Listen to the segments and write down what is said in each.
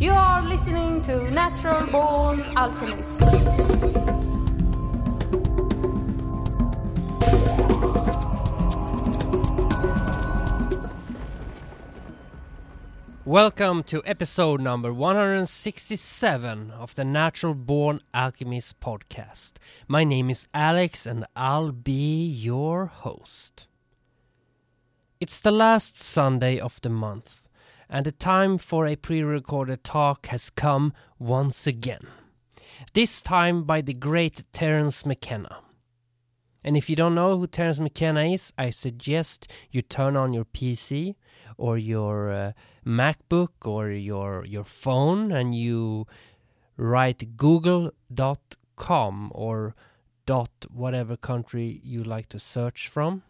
You are listening to Natural Born Alchemist. Welcome to episode number 167 of the Natural Born Alchemist podcast. My name is Alex and I'll be your host. It's the last Sunday of the month, and the time for a pre recorded talk has come once again. This time by the great Terence McKenna. And if you don't know who Terence McKenna is, I suggest you turn on your PC or your uh, MacBook or your your phone and you write google.com or dot whatever country you like to search from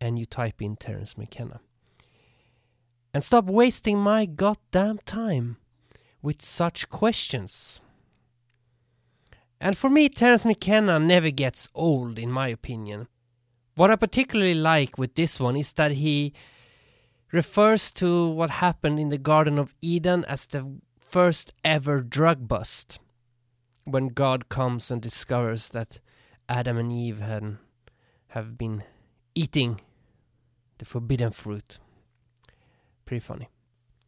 and you type in Terence McKenna. And stop wasting my goddamn time with such questions. And for me, Terence McKenna never gets old, in my opinion. What I particularly like with this one is that he refers to what happened in the Garden of Eden as the first ever drug bust, when God comes and discovers that Adam and Eve had, have been eating the forbidden fruit. Pretty funny.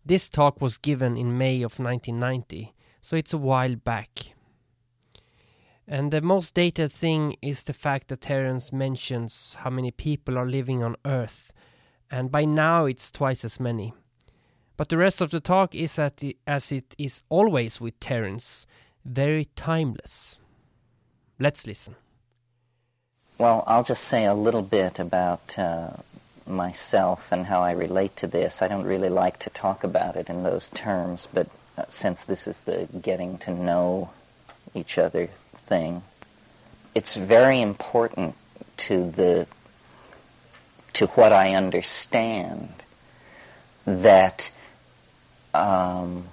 This talk was given in May of 1990, so it's a while back. And the most dated thing is the fact that Terence mentions how many people are living on Earth and by now it's twice as many. But the rest of the talk is, the, as it is always with Terence, very timeless. Let's listen. Well, I'll just say a little bit about uh, myself and how I relate to this. I don't really like to talk about it in those terms, but uh, since this is the getting to know each other thing, it's very important to the to what I understand that um,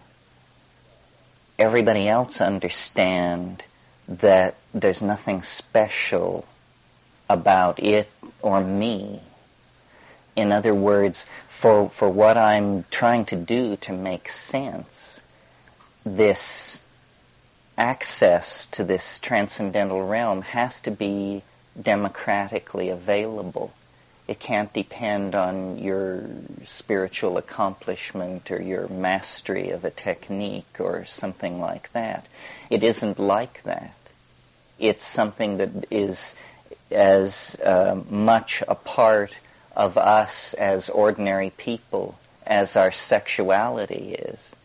everybody else understand that there's nothing special about it or me. In other words, for, for what I'm trying to do to make sense, this access to this transcendental realm has to be democratically available it can't depend on your spiritual accomplishment or your mastery of a technique or something like that. It isn't like that. It's something that is as uh, much a part of us as ordinary people as our sexuality is.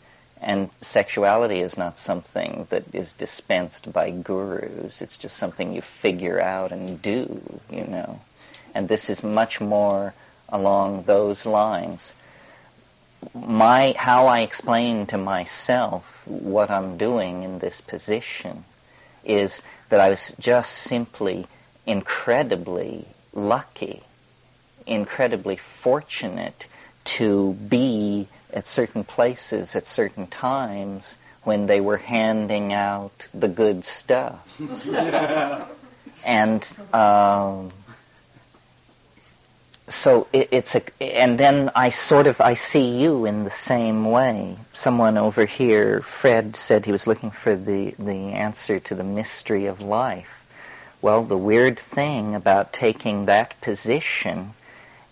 And sexuality is not something that is dispensed by gurus. It's just something you figure out and do, you know and this is much more along those lines. My, how I explain to myself what I'm doing in this position is that I was just simply incredibly lucky, incredibly fortunate to be at certain places at certain times when they were handing out the good stuff. and um, so it, it's a, and then I sort of I see you in the same way. Someone over here, Fred, said he was looking for the the answer to the mystery of life. Well, the weird thing about taking that position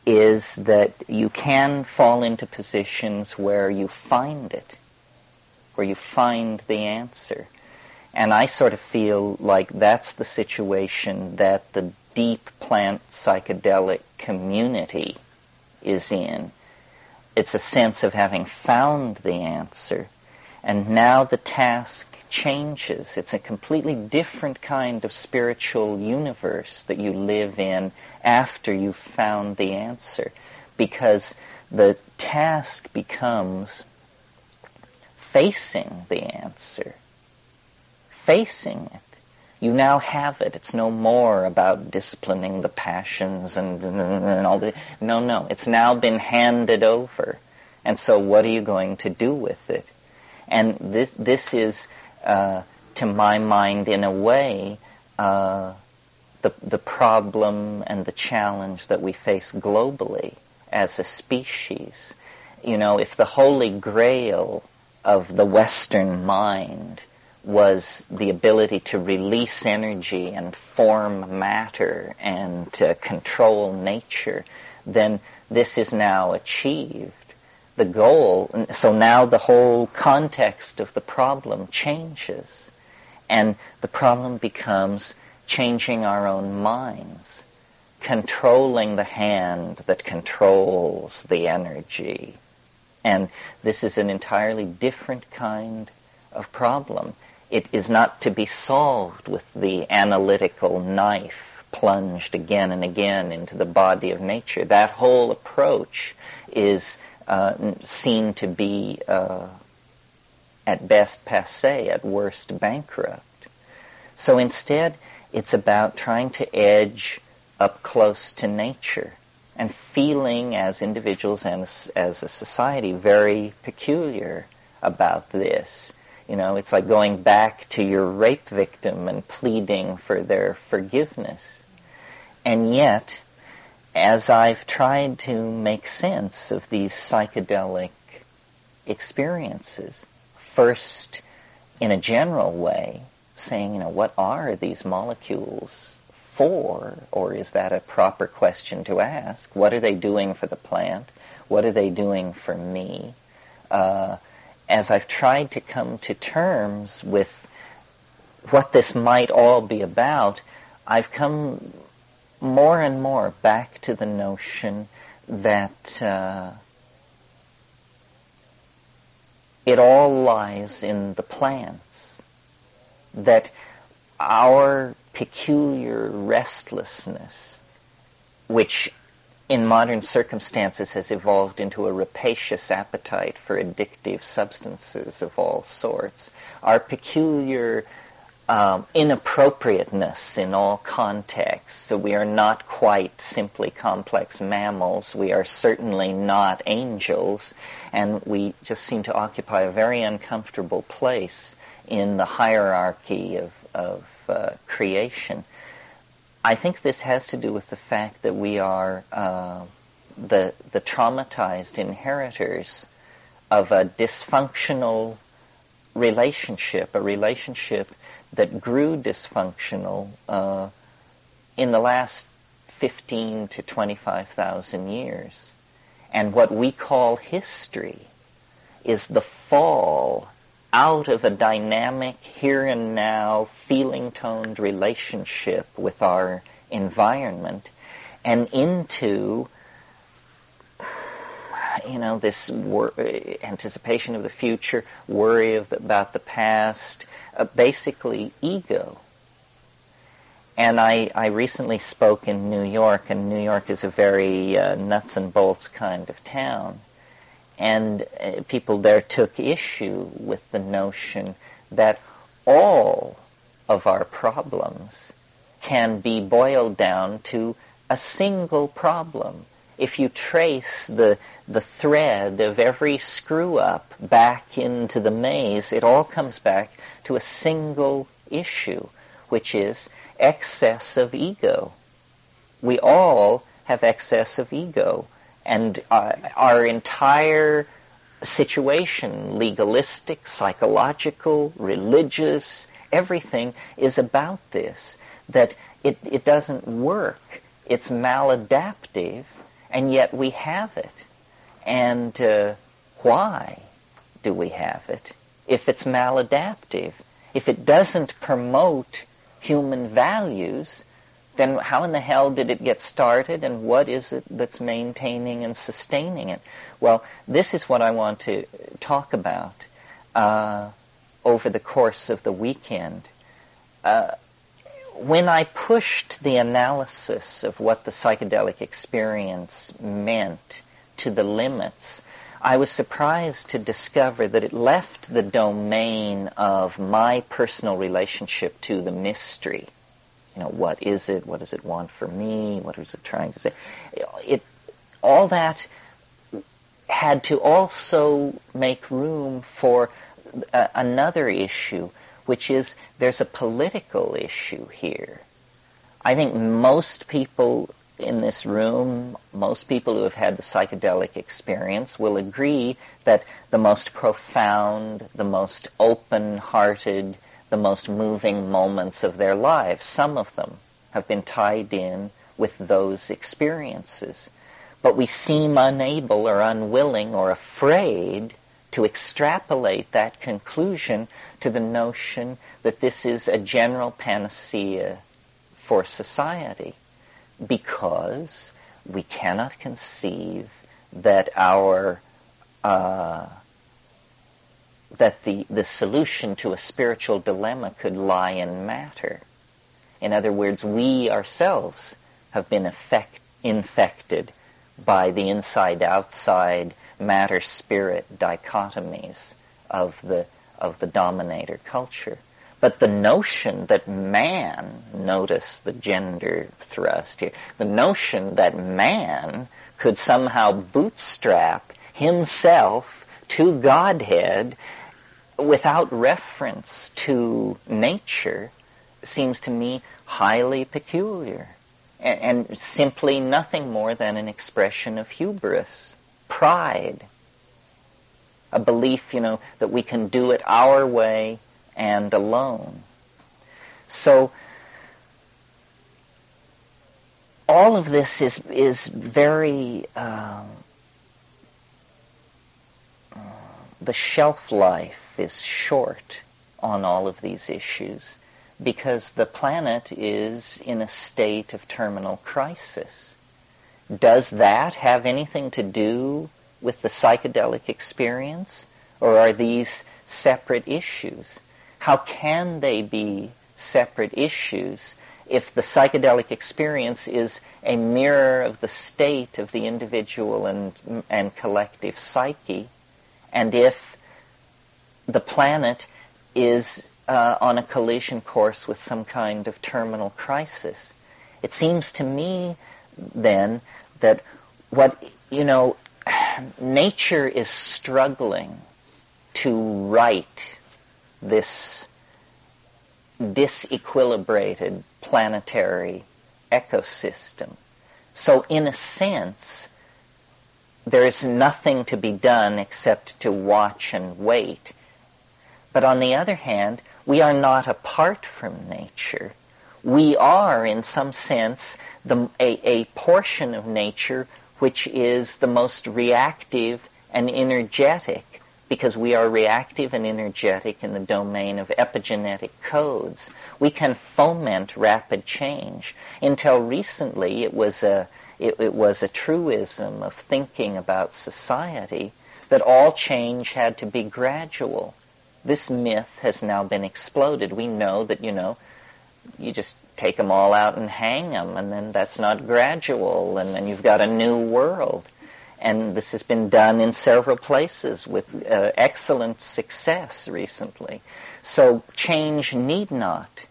is that you can fall into positions where you find it, where you find the answer. And I sort of feel like that's the situation that the deep plant psychedelic community is in. It's a sense of having found the answer, and now the task changes. It's a completely different kind of spiritual universe that you live in after you've found the answer, because the task becomes facing the answer, facing it you now have it. It's no more about disciplining the passions and, and all the. No, no. It's now been handed over. And so what are you going to do with it? And this, this is, uh, to my mind, in a way, uh, the, the problem and the challenge that we face globally as a species. You know, if the holy grail of the Western mind was the ability to release energy and form matter and to control nature, then this is now achieved. The goal, so now the whole context of the problem changes. And the problem becomes changing our own minds, controlling the hand that controls the energy. And this is an entirely different kind of problem. It is not to be solved with the analytical knife plunged again and again into the body of nature. That whole approach is uh, seen to be uh, at best passe, at worst bankrupt. So instead, it's about trying to edge up close to nature and feeling as individuals and as a society very peculiar about this. You know, it's like going back to your rape victim and pleading for their forgiveness. And yet, as I've tried to make sense of these psychedelic experiences, first in a general way, saying, you know, what are these molecules for? Or is that a proper question to ask? What are they doing for the plant? What are they doing for me? Uh, as I've tried to come to terms with what this might all be about, I've come more and more back to the notion that uh, it all lies in the plants. That our peculiar restlessness, which in modern circumstances has evolved into a rapacious appetite for addictive substances of all sorts. Our peculiar um, inappropriateness in all contexts. So we are not quite simply complex mammals. We are certainly not angels. And we just seem to occupy a very uncomfortable place in the hierarchy of, of uh, creation. I think this has to do with the fact that we are uh, the the traumatized inheritors of a dysfunctional relationship, a relationship that grew dysfunctional uh, in the last 15 to 25,000 years. And what we call history is the fall out of a dynamic here and now feeling toned relationship with our environment and into you know this wor- anticipation of the future worry of about the past uh, basically ego and I, I recently spoke in New York, and New York is a very uh, nuts and bolts kind of town. And uh, people there took issue with the notion that all of our problems can be boiled down to a single problem. If you trace the, the thread of every screw up back into the maze, it all comes back to a single issue, which is excess of ego. We all have excess of ego and uh, our entire situation, legalistic, psychological, religious, everything is about this. That it, it doesn't work. It's maladaptive, and yet we have it. And uh, why do we have it if it's maladaptive? If it doesn't promote human values, then how in the hell did it get started and what is it that's maintaining and sustaining it? Well, this is what I want to talk about uh, over the course of the weekend. Uh, when I pushed the analysis of what the psychedelic experience meant to the limits, I was surprised to discover that it left the domain of my personal relationship to the mystery you know, what is it? What does it want for me? What is it trying to say? It, all that had to also make room for uh, another issue, which is there's a political issue here. I think most people in this room, most people who have had the psychedelic experience will agree that the most profound, the most open-hearted, the most moving moments of their lives, some of them have been tied in with those experiences. But we seem unable or unwilling or afraid to extrapolate that conclusion to the notion that this is a general panacea for society because we cannot conceive that our uh, that the, the solution to a spiritual dilemma could lie in matter. In other words, we ourselves have been effect, infected by the inside-outside matter-spirit dichotomies of the, of the dominator culture. But the notion that man, notice the gender thrust here, the notion that man could somehow bootstrap himself to Godhead without reference to nature seems to me highly peculiar and, and simply nothing more than an expression of hubris, pride, a belief, you know, that we can do it our way and alone. So all of this is is very um, the shelf life is short on all of these issues because the planet is in a state of terminal crisis. Does that have anything to do with the psychedelic experience? Or are these separate issues? How can they be separate issues if the psychedelic experience is a mirror of the state of the individual and, and collective psyche, and if the planet is uh, on a collision course with some kind of terminal crisis. It seems to me then that what, you know, nature is struggling to right this disequilibrated planetary ecosystem. So in a sense, there is nothing to be done except to watch and wait. But on the other hand, we are not apart from nature. We are, in some sense, the, a, a portion of nature which is the most reactive and energetic because we are reactive and energetic in the domain of epigenetic codes. We can foment rapid change. Until recently, it was a, it, it was a truism of thinking about society that all change had to be gradual this myth has now been exploded. We know that, you know, you just take them all out and hang them, and then that's not gradual, and then you've got a new world. And this has been done in several places with uh, excellent success recently. So change need not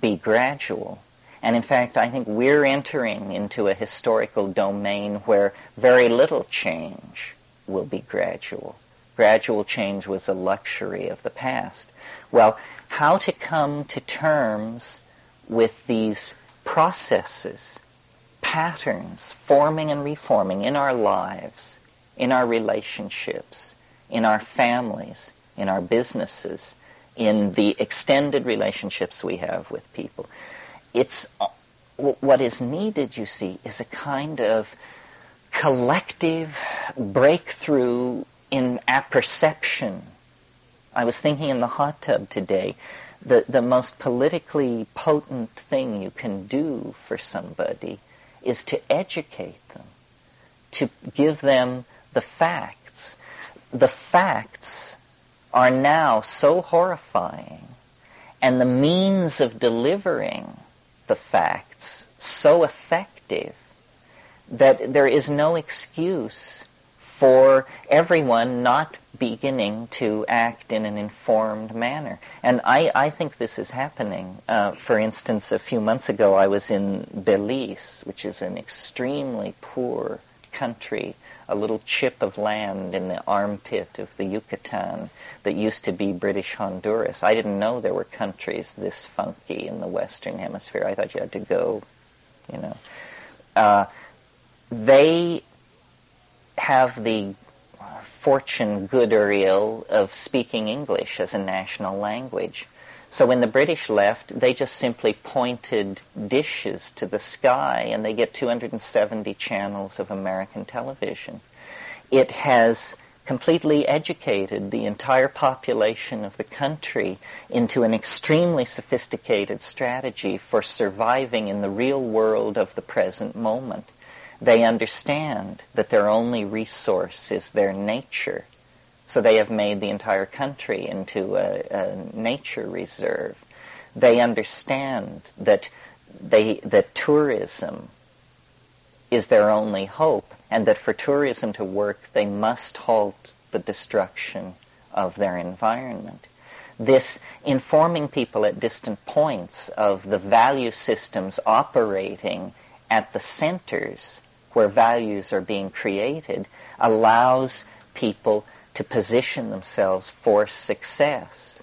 be gradual. And in fact, I think we're entering into a historical domain where very little change will be gradual gradual change was a luxury of the past. Well, how to come to terms with these processes, patterns, forming and reforming in our lives, in our relationships, in our families, in our businesses, in the extended relationships we have with people. It's uh, what is needed, you see, is a kind of collective breakthrough in apperception. I was thinking in the hot tub today, the, the most politically potent thing you can do for somebody is to educate them, to give them the facts. The facts are now so horrifying, and the means of delivering the facts so effective that there is no excuse for everyone not beginning to act in an informed manner. And I, I think this is happening. Uh, for instance, a few months ago I was in Belize, which is an extremely poor country, a little chip of land in the armpit of the Yucatan that used to be British Honduras. I didn't know there were countries this funky in the Western Hemisphere. I thought you had to go, you know. uh, they have the fortune, good or ill, of speaking English as a national language. So when the British left, they just simply pointed dishes to the sky and they get 270 channels of American television. It has completely educated the entire population of the country into an extremely sophisticated strategy for surviving in the real world of the present moment. They understand that their only resource is their nature so they have made the entire country into a, a nature reserve. They understand that they that tourism is their only hope, and that for tourism to work, they must halt the destruction of their environment. This informing people at distant points of the value systems operating at the centers where values are being created allows people to position themselves for success.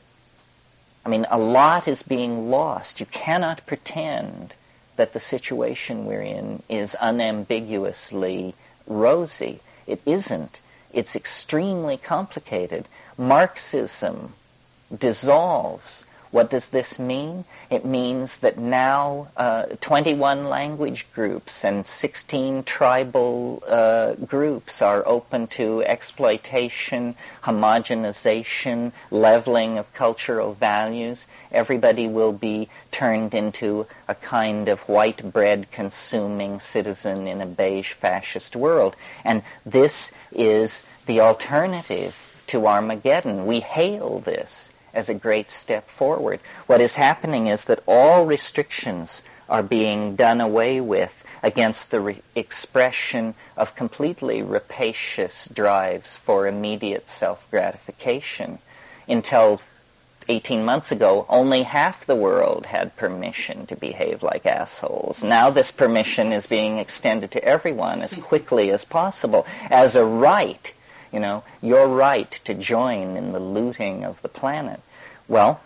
I mean, a lot is being lost. You cannot pretend that the situation we're in is unambiguously rosy. It isn't. It's extremely complicated. Marxism dissolves what does this mean? It means that now uh, 21 language groups and 16 tribal uh, groups are open to exploitation, homogenization, leveling of cultural values. Everybody will be turned into a kind of white bread consuming citizen in a beige fascist world. And this is the alternative to Armageddon. We hail this as a great step forward. What is happening is that all restrictions are being done away with against the re- expression of completely rapacious drives for immediate self-gratification. Until 18 months ago, only half the world had permission to behave like assholes. Now this permission is being extended to everyone as quickly as possible as a right you know, your right to join in the looting of the planet. Well,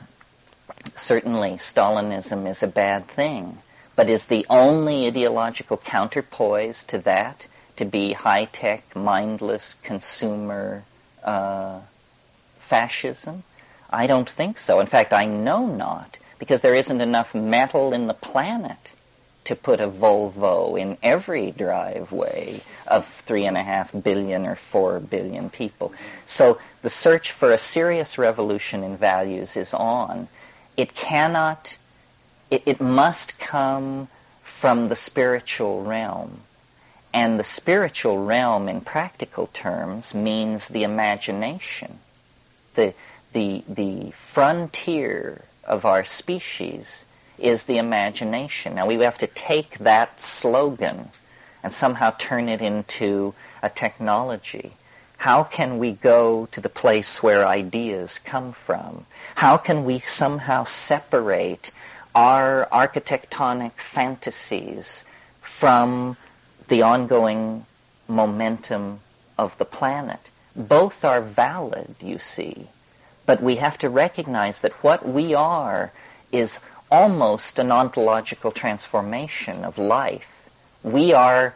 certainly Stalinism is a bad thing, but is the only ideological counterpoise to that to be high-tech, mindless consumer uh, fascism? I don't think so. In fact, I know not, because there isn't enough metal in the planet to put a Volvo in every driveway of three and a half billion or four billion people. So the search for a serious revolution in values is on. It cannot, it, it must come from the spiritual realm. And the spiritual realm, in practical terms, means the imagination. The, the, the frontier of our species is the imagination. Now we have to take that slogan and somehow turn it into a technology. How can we go to the place where ideas come from? How can we somehow separate our architectonic fantasies from the ongoing momentum of the planet? Both are valid, you see, but we have to recognize that what we are is almost an ontological transformation of life. We are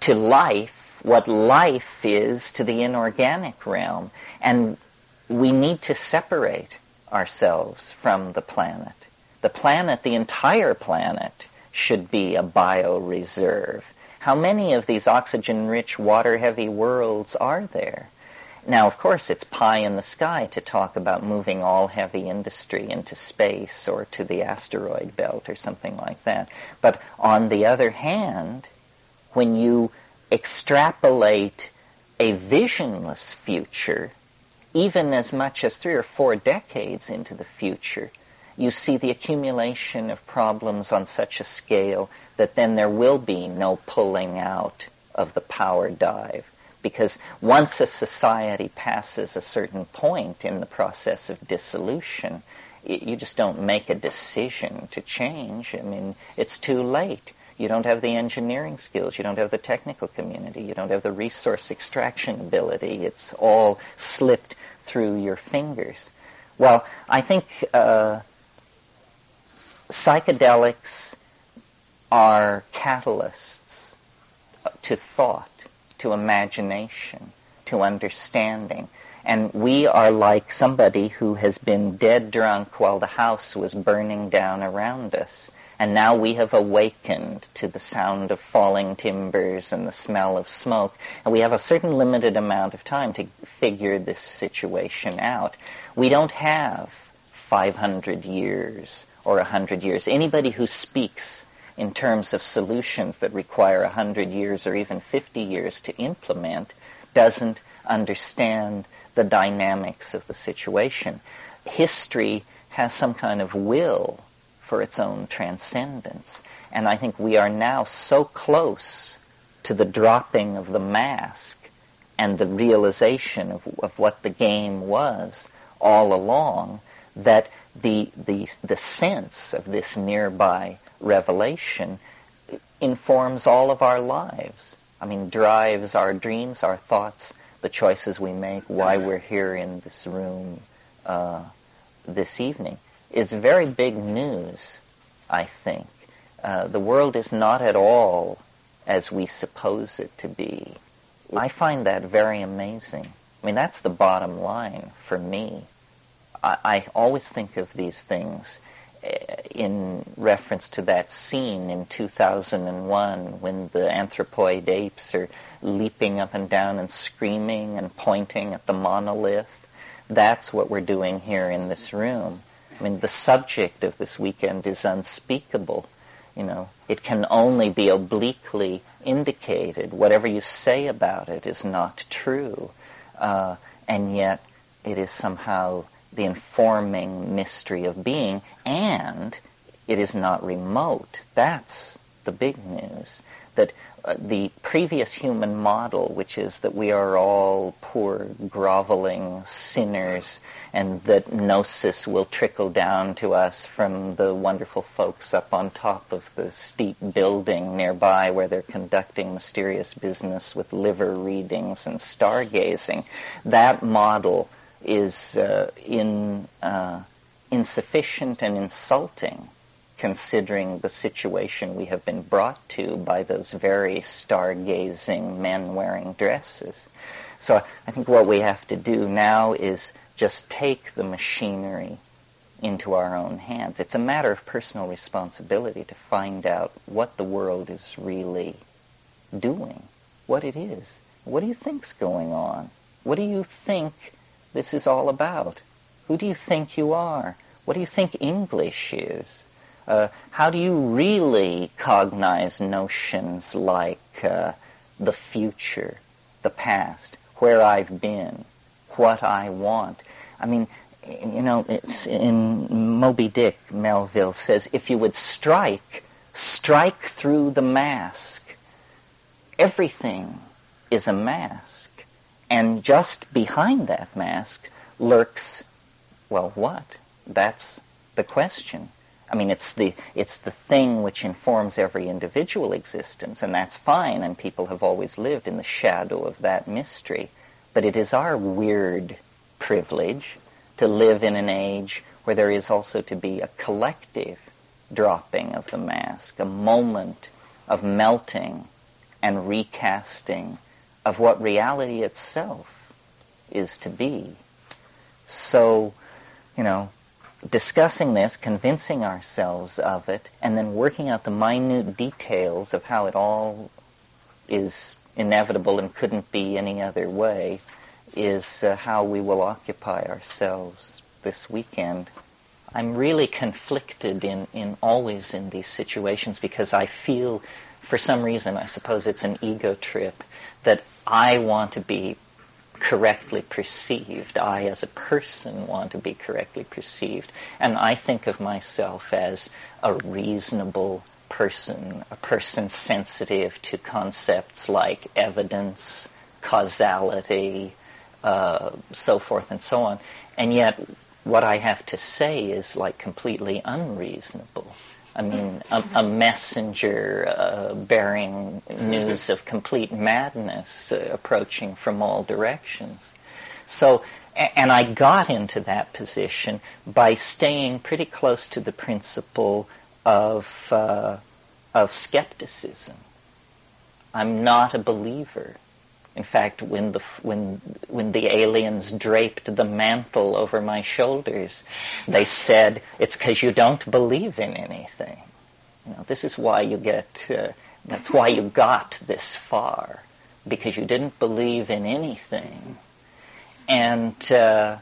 to life what life is to the inorganic realm, and we need to separate ourselves from the planet. The planet, the entire planet, should be a bioreserve. How many of these oxygen-rich, water-heavy worlds are there? Now, of course, it's pie in the sky to talk about moving all heavy industry into space or to the asteroid belt or something like that. But on the other hand, when you extrapolate a visionless future, even as much as three or four decades into the future, you see the accumulation of problems on such a scale that then there will be no pulling out of the power dive because once a society passes a certain point in the process of dissolution, you just don't make a decision to change. I mean, it's too late. You don't have the engineering skills. You don't have the technical community. You don't have the resource extraction ability. It's all slipped through your fingers. Well, I think uh, psychedelics are catalysts to thought, to imagination, to understanding. And we are like somebody who has been dead drunk while the house was burning down around us. And now we have awakened to the sound of falling timbers and the smell of smoke. And we have a certain limited amount of time to figure this situation out. We don't have 500 years or 100 years. Anybody who speaks in terms of solutions that require 100 years or even 50 years to implement doesn't understand the dynamics of the situation. History has some kind of will for its own transcendence. And I think we are now so close to the dropping of the mask and the realization of, of what the game was all along that the, the, the sense of this nearby revelation informs all of our lives. I mean, drives our dreams, our thoughts, the choices we make, why we're here in this room uh, this evening. It's very big news, I think. Uh, the world is not at all as we suppose it to be. I find that very amazing. I mean, that's the bottom line for me. I, I always think of these things uh, in reference to that scene in 2001 when the anthropoid apes are leaping up and down and screaming and pointing at the monolith. That's what we're doing here in this room. I mean, the subject of this weekend is unspeakable. You know, it can only be obliquely indicated. Whatever you say about it is not true. Uh, and yet it is somehow the informing mystery of being, and it is not remote. That's the big news. That uh, the previous human model, which is that we are all poor, groveling sinners, and that gnosis will trickle down to us from the wonderful folks up on top of the steep building nearby where they're conducting mysterious business with liver readings and stargazing. That model is uh, in, uh, insufficient and insulting considering the situation we have been brought to by those very stargazing men wearing dresses. So I think what we have to do now is just take the machinery into our own hands. It's a matter of personal responsibility to find out what the world is really doing, what it is. What do you think's going on? What do you think this is all about? Who do you think you are? What do you think English is? Uh, how do you really cognize notions like uh, the future, the past, where I've been, what I want? I mean, you know, in Moby Dick, Melville says, if you would strike, strike through the mask. Everything is a mask. And just behind that mask lurks, well, what? That's the question. I mean, it's the, it's the thing which informs every individual existence, and that's fine, and people have always lived in the shadow of that mystery. But it is our weird privilege to live in an age where there is also to be a collective dropping of the mask, a moment of melting and recasting of what reality itself is to be. So, you know, discussing this, convincing ourselves of it, and then working out the minute details of how it all is inevitable and couldn't be any other way is uh, how we will occupy ourselves this weekend. I'm really conflicted in, in always in these situations because I feel, for some reason, I suppose it's an ego trip, that I want to be correctly perceived. I, as a person, want to be correctly perceived. And I think of myself as a reasonable person, a person sensitive to concepts like evidence, causality, uh, so forth and so on. And yet, what I have to say is like completely unreasonable. I mean, a, a messenger uh, bearing news of complete madness uh, approaching from all directions. So, and I got into that position by staying pretty close to the principle of uh, of skepticism. I'm not a believer. In fact, when the, when, when the aliens draped the mantle over my shoulders, they said, it's because you don't believe in anything. You know, this is why you get, uh, that's why you got this far, because you didn't believe in anything. And uh,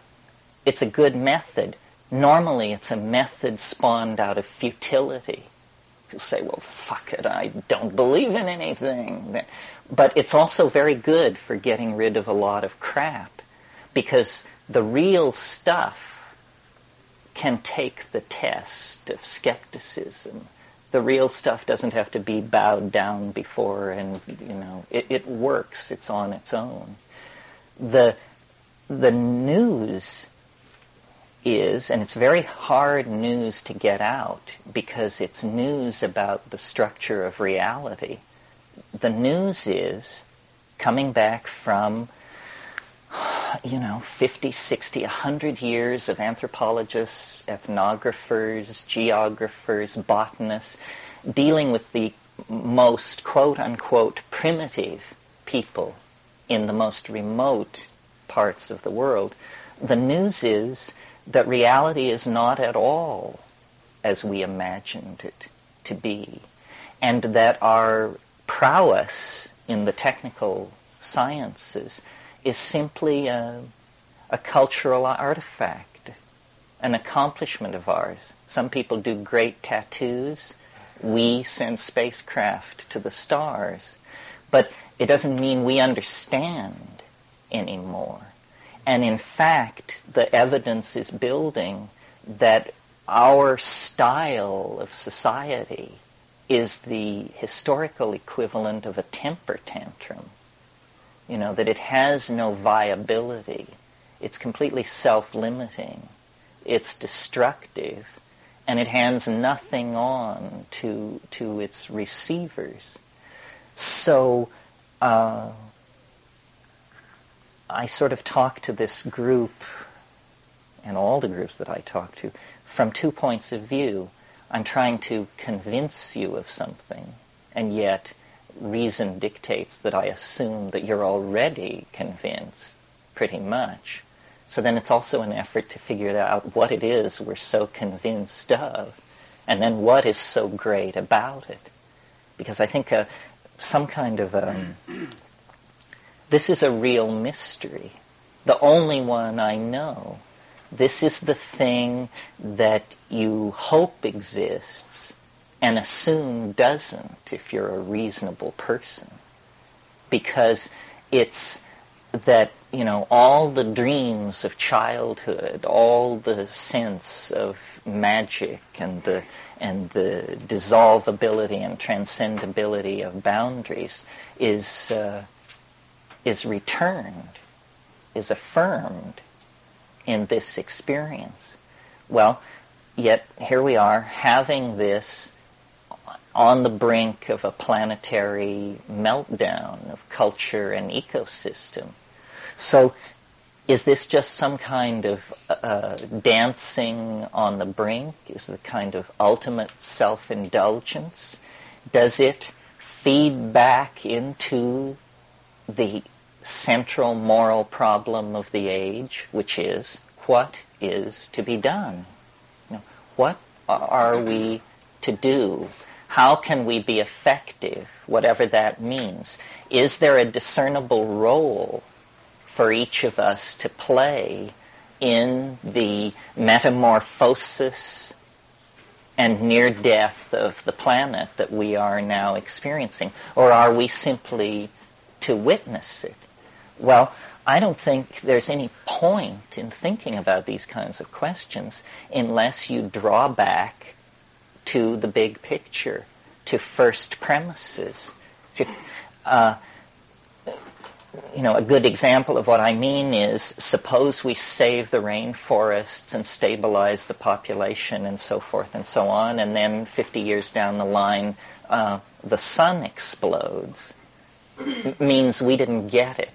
it's a good method. Normally, it's a method spawned out of futility. You'll say, well, fuck it, I don't believe in anything. But it's also very good for getting rid of a lot of crap because the real stuff can take the test of skepticism. The real stuff doesn't have to be bowed down before and, you know, it, it works. It's on its own. The, the news is, and it's very hard news to get out because it's news about the structure of reality. The news is coming back from, you know, 50, 60, 100 years of anthropologists, ethnographers, geographers, botanists, dealing with the most quote unquote primitive people in the most remote parts of the world. The news is that reality is not at all as we imagined it to be, and that our prowess in the technical sciences is simply a, a cultural artifact, an accomplishment of ours. Some people do great tattoos. We send spacecraft to the stars. But it doesn't mean we understand anymore. And in fact, the evidence is building that our style of society is the historical equivalent of a temper tantrum. You know, that it has no viability. It's completely self-limiting. It's destructive. And it hands nothing on to, to its receivers. So, uh, I sort of talk to this group and all the groups that I talk to from two points of view. I'm trying to convince you of something, and yet reason dictates that I assume that you're already convinced, pretty much. So then it's also an effort to figure out what it is we're so convinced of, and then what is so great about it. Because I think uh, some kind of a um, this is a real mystery, the only one I know. This is the thing that you hope exists and assume doesn't if you're a reasonable person. Because it's that, you know, all the dreams of childhood, all the sense of magic and the and the dissolvability and transcendability of boundaries is uh, is returned, is affirmed in this experience. Well, yet here we are having this on the brink of a planetary meltdown of culture and ecosystem. So is this just some kind of uh, dancing on the brink? Is the kind of ultimate self-indulgence? Does it feed back into the central moral problem of the age, which is what is to be done? You know, what are we to do? How can we be effective, whatever that means? Is there a discernible role for each of us to play in the metamorphosis and near death of the planet that we are now experiencing? Or are we simply to witness it? Well, I don't think there's any point in thinking about these kinds of questions unless you draw back to the big picture, to first premises. To, uh, you know, a good example of what I mean is suppose we save the rainforests and stabilize the population and so forth and so on, and then 50 years down the line, uh, the sun explodes. It means we didn't get it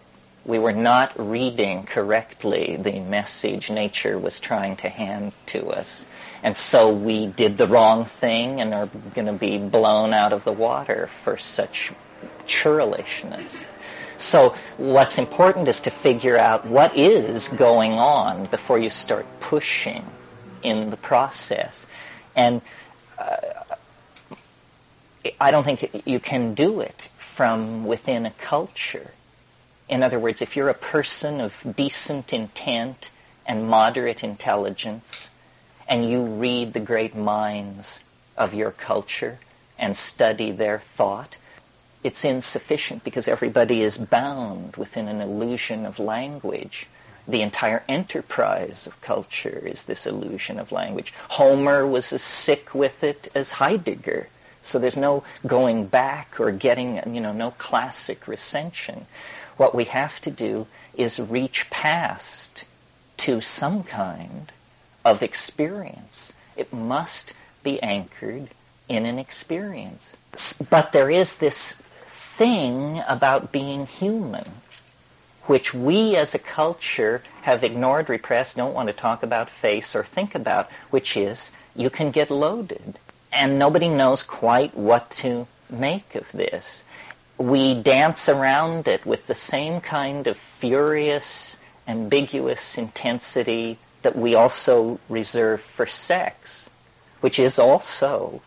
we were not reading correctly the message nature was trying to hand to us. And so we did the wrong thing and are going to be blown out of the water for such churlishness. So what's important is to figure out what is going on before you start pushing in the process. And uh, I don't think you can do it from within a culture. In other words, if you're a person of decent intent and moderate intelligence, and you read the great minds of your culture and study their thought, it's insufficient because everybody is bound within an illusion of language. The entire enterprise of culture is this illusion of language. Homer was as sick with it as Heidegger. So there's no going back or getting, you know, no classic recension. What we have to do is reach past to some kind of experience. It must be anchored in an experience. But there is this thing about being human, which we as a culture have ignored, repressed, don't want to talk about, face, or think about, which is you can get loaded. And nobody knows quite what to make of this. We dance around it with the same kind of furious, ambiguous intensity that we also reserve for sex, which is also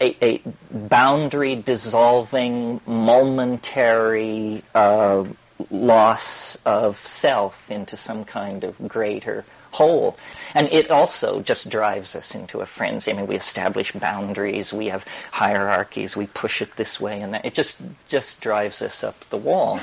a, a boundary dissolving, momentary uh, loss of self into some kind of greater whole. And it also just drives us into a frenzy. I mean, we establish boundaries, we have hierarchies, we push it this way and that. It just just drives us up the wall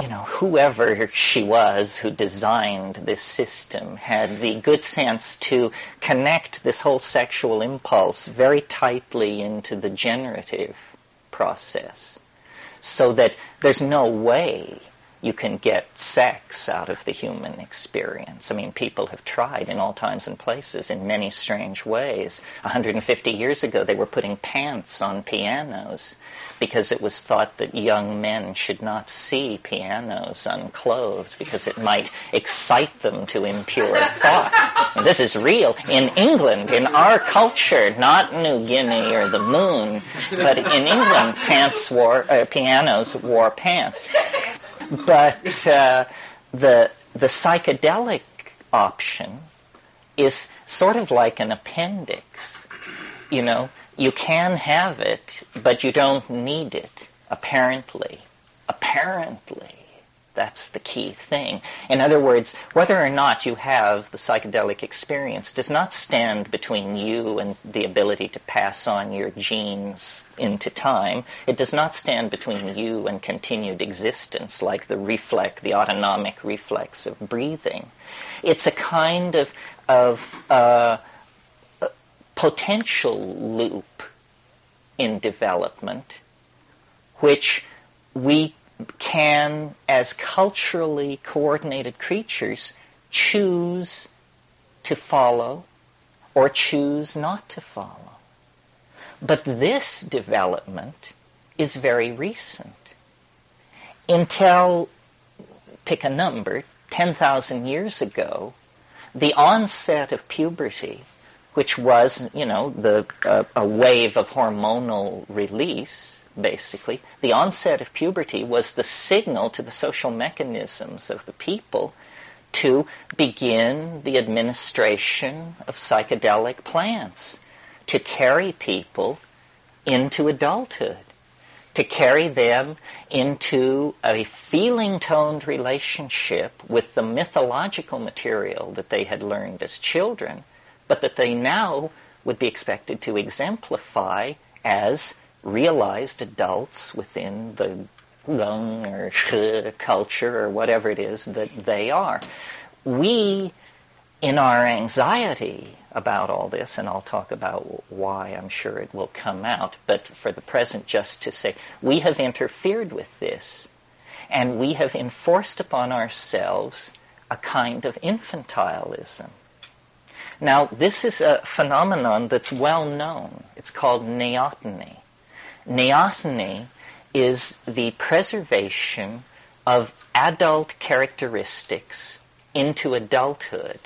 you know, whoever she was who designed this system had the good sense to connect this whole sexual impulse very tightly into the generative process so that there's no way you can get sex out of the human experience. I mean, people have tried in all times and places in many strange ways. 150 years ago, they were putting pants on pianos because it was thought that young men should not see pianos unclothed because it might excite them to impure thoughts. And this is real in England, in our culture, not New Guinea or the moon, but in England, pants wore, uh, pianos wore pants. But uh, the the psychedelic option is sort of like an appendix. You know, you can have it, but you don't need it. Apparently, apparently. That's the key thing. In other words, whether or not you have the psychedelic experience does not stand between you and the ability to pass on your genes into time. It does not stand between you and continued existence like the reflex, the autonomic reflex of breathing. It's a kind of, of uh, potential loop in development which we can, as culturally coordinated creatures, choose to follow or choose not to follow. But this development is very recent. Until, pick a number, 10,000 years ago, the onset of puberty, which was, you know, the, uh, a wave of hormonal release, basically. The onset of puberty was the signal to the social mechanisms of the people to begin the administration of psychedelic plants, to carry people into adulthood, to carry them into a feeling-toned relationship with the mythological material that they had learned as children, but that they now would be expected to exemplify as realized adults within the Gung or culture or whatever it is that they are. We, in our anxiety about all this, and I'll talk about why I'm sure it will come out, but for the present, just to say, we have interfered with this, and we have enforced upon ourselves a kind of infantilism. Now, this is a phenomenon that's well known. It's called neoteny. Neoteny is the preservation of adult characteristics into adulthood.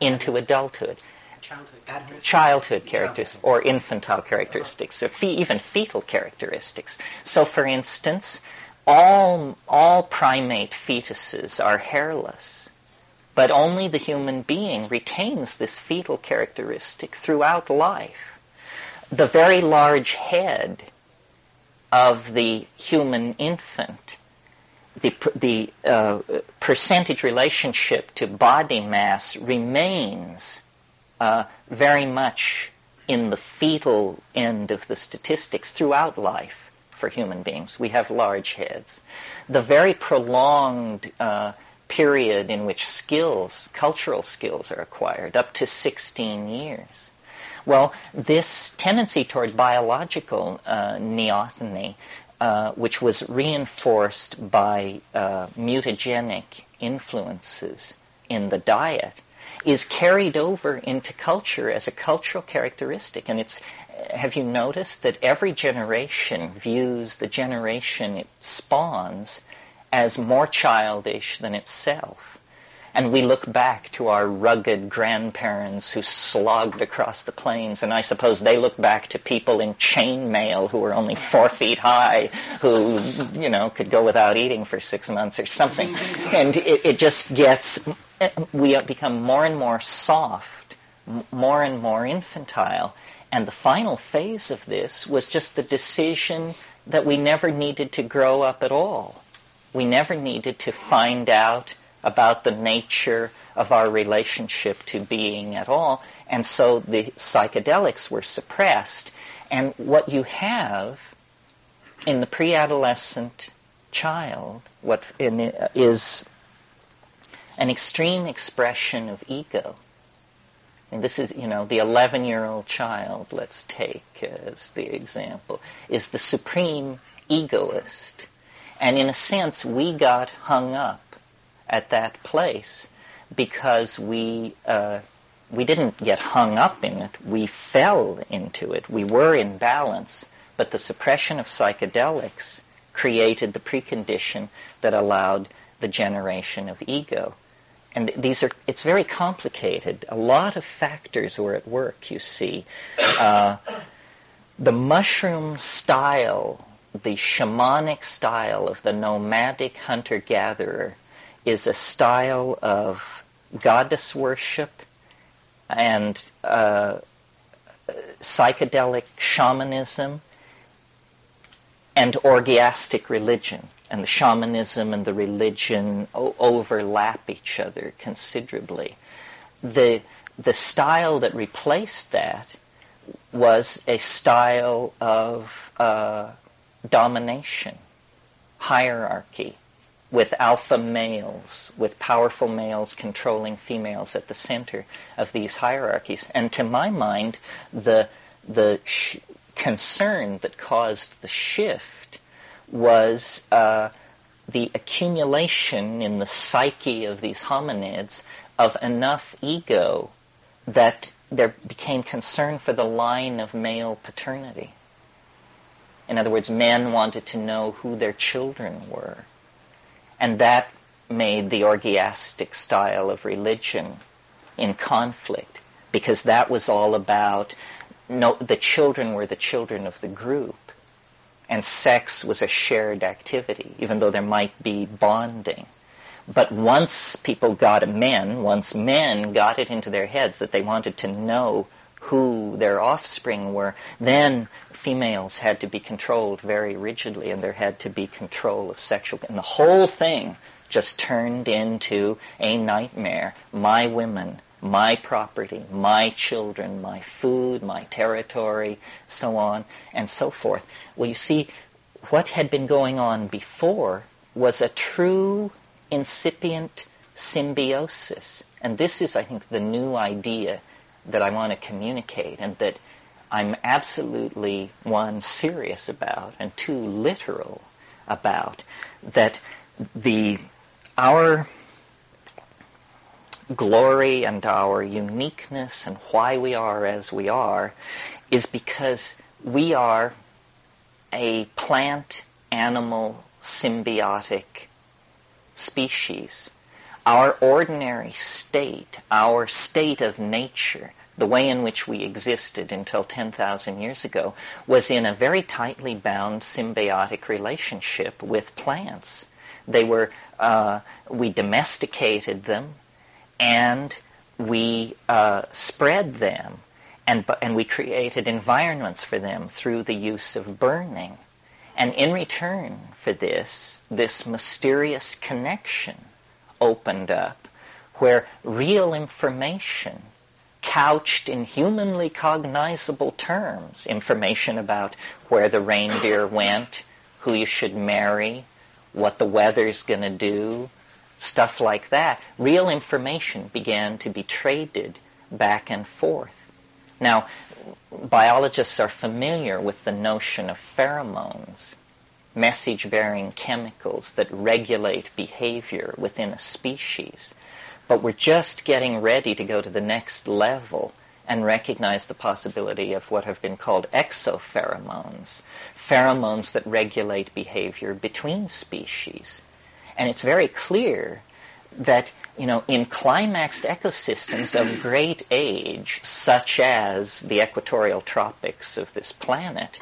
Into adulthood. Childhood characteristics. childhood characteristics or infantile characteristics or fe- even fetal characteristics. So, for instance, all all primate fetuses are hairless, but only the human being retains this fetal characteristic throughout life. The very large head of the human infant the, the uh, percentage relationship to body mass remains uh, very much in the fetal end of the statistics throughout life for human beings. We have large heads. The very prolonged uh, period in which skills, cultural skills, are acquired, up to 16 years. Well, this tendency toward biological uh, neoteny uh, which was reinforced by uh, mutagenic influences in the diet, is carried over into culture as a cultural characteristic. And it's have you noticed that every generation views the generation it spawns as more childish than itself? And we look back to our rugged grandparents who slogged across the plains, and I suppose they look back to people in chainmail who were only four feet high, who, you know, could go without eating for six months or something. And it, it just gets, we become more and more soft, more and more infantile. And the final phase of this was just the decision that we never needed to grow up at all. We never needed to find out about the nature of our relationship to being at all. And so the psychedelics were suppressed. And what you have in the pre-adolescent child what in, is an extreme expression of ego. And this is, you know, the 11-year-old child, let's take as the example, is the supreme egoist. And in a sense, we got hung up at that place because we uh, we didn't get hung up in it. We fell into it. We were in balance, but the suppression of psychedelics created the precondition that allowed the generation of ego. And these are, it's very complicated. A lot of factors were at work, you see. Uh, the mushroom style, the shamanic style of the nomadic hunter-gatherer is a style of goddess worship and uh, psychedelic shamanism and orgiastic religion. And the shamanism and the religion o- overlap each other considerably. The, the style that replaced that was a style of uh, domination, hierarchy, with alpha males, with powerful males controlling females at the center of these hierarchies. And to my mind, the the sh- concern that caused the shift was uh, the accumulation in the psyche of these hominids of enough ego that there became concern for the line of male paternity. In other words, men wanted to know who their children were and that made the orgiastic style of religion in conflict because that was all about no, the children were the children of the group and sex was a shared activity, even though there might be bonding. But once people got men, once men got it into their heads that they wanted to know who their offspring were, then females had to be controlled very rigidly and there had to be control of sexual and the whole thing just turned into a nightmare. My women, my property, my children, my food, my territory, so on and so forth. Well, you see, what had been going on before was a true incipient symbiosis. And this is, I think, the new idea that I want to communicate and that I'm absolutely, one, serious about and two, literal about. That the, our glory and our uniqueness and why we are as we are is because we are a plant animal symbiotic species. Our ordinary state, our state of nature, the way in which we existed until 10,000 years ago was in a very tightly bound symbiotic relationship with plants. They were, uh, we domesticated them and we uh, spread them and, and we created environments for them through the use of burning. And in return for this, this mysterious connection opened up where real information couched in humanly cognizable terms, information about where the reindeer went, who you should marry, what the weather's going to do, stuff like that. Real information began to be traded back and forth. Now, biologists are familiar with the notion of pheromones, message-bearing chemicals that regulate behavior within a species. But we're just getting ready to go to the next level and recognize the possibility of what have been called exopheromones, pheromones that regulate behavior between species. And it's very clear that, you know, in climaxed ecosystems of great age, such as the equatorial tropics of this planet,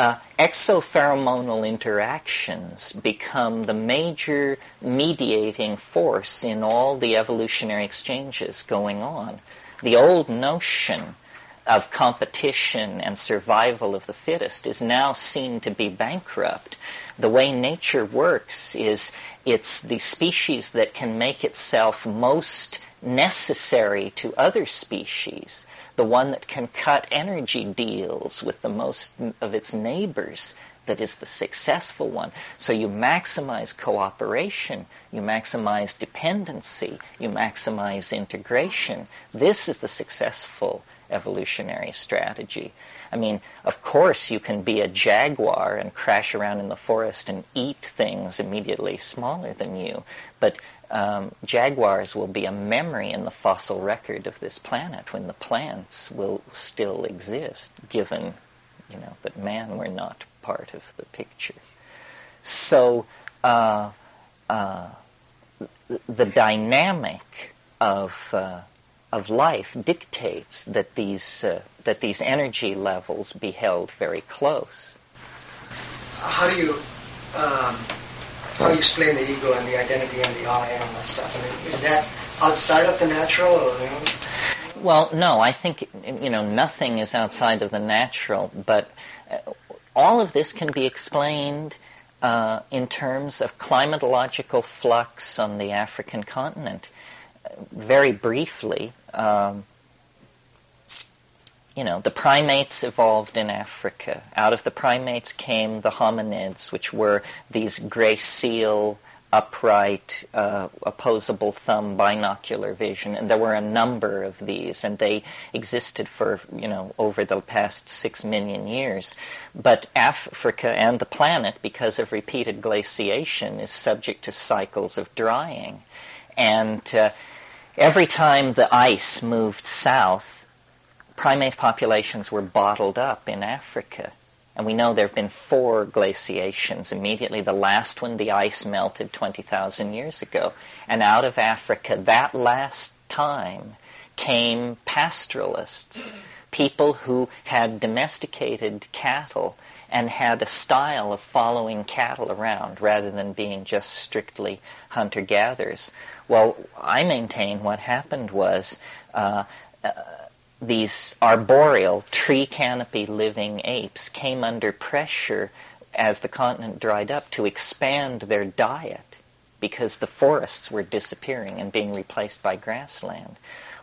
uh, exopheromonal interactions become the major mediating force in all the evolutionary exchanges going on. The old notion of competition and survival of the fittest is now seen to be bankrupt. The way nature works is it's the species that can make itself most necessary to other species the one that can cut energy deals with the most of its neighbors that is the successful one. So you maximize cooperation, you maximize dependency, you maximize integration. This is the successful evolutionary strategy. I mean, of course you can be a jaguar and crash around in the forest and eat things immediately smaller than you, but um, jaguars will be a memory in the fossil record of this planet when the plants will still exist, given you know that man were not part of the picture. So uh, uh, the dynamic of uh, of life dictates that these uh, that these energy levels be held very close. How do you um how do you explain the ego and the identity and the I and all that stuff? I mean, is that outside of the natural? Or, you know? Well, no, I think you know nothing is outside of the natural, but uh, all of this can be explained uh, in terms of climatological flux on the African continent. very briefly, um, you know, the primates evolved in Africa. Out of the primates came the hominids, which were these seal, upright, uh, opposable thumb, binocular vision, and there were a number of these, and they existed for, you know, over the past six million years. But Africa and the planet, because of repeated glaciation, is subject to cycles of drying. And uh, every time the ice moved south, primate populations were bottled up in Africa. And we know there have been four glaciations. Immediately, the last one, the ice melted 20,000 years ago. And out of Africa, that last time, came pastoralists, people who had domesticated cattle and had a style of following cattle around rather than being just strictly hunter gatherers. Well, I maintain what happened was uh, uh, these arboreal, tree canopy living apes came under pressure as the continent dried up to expand their diet because the forests were disappearing and being replaced by grassland.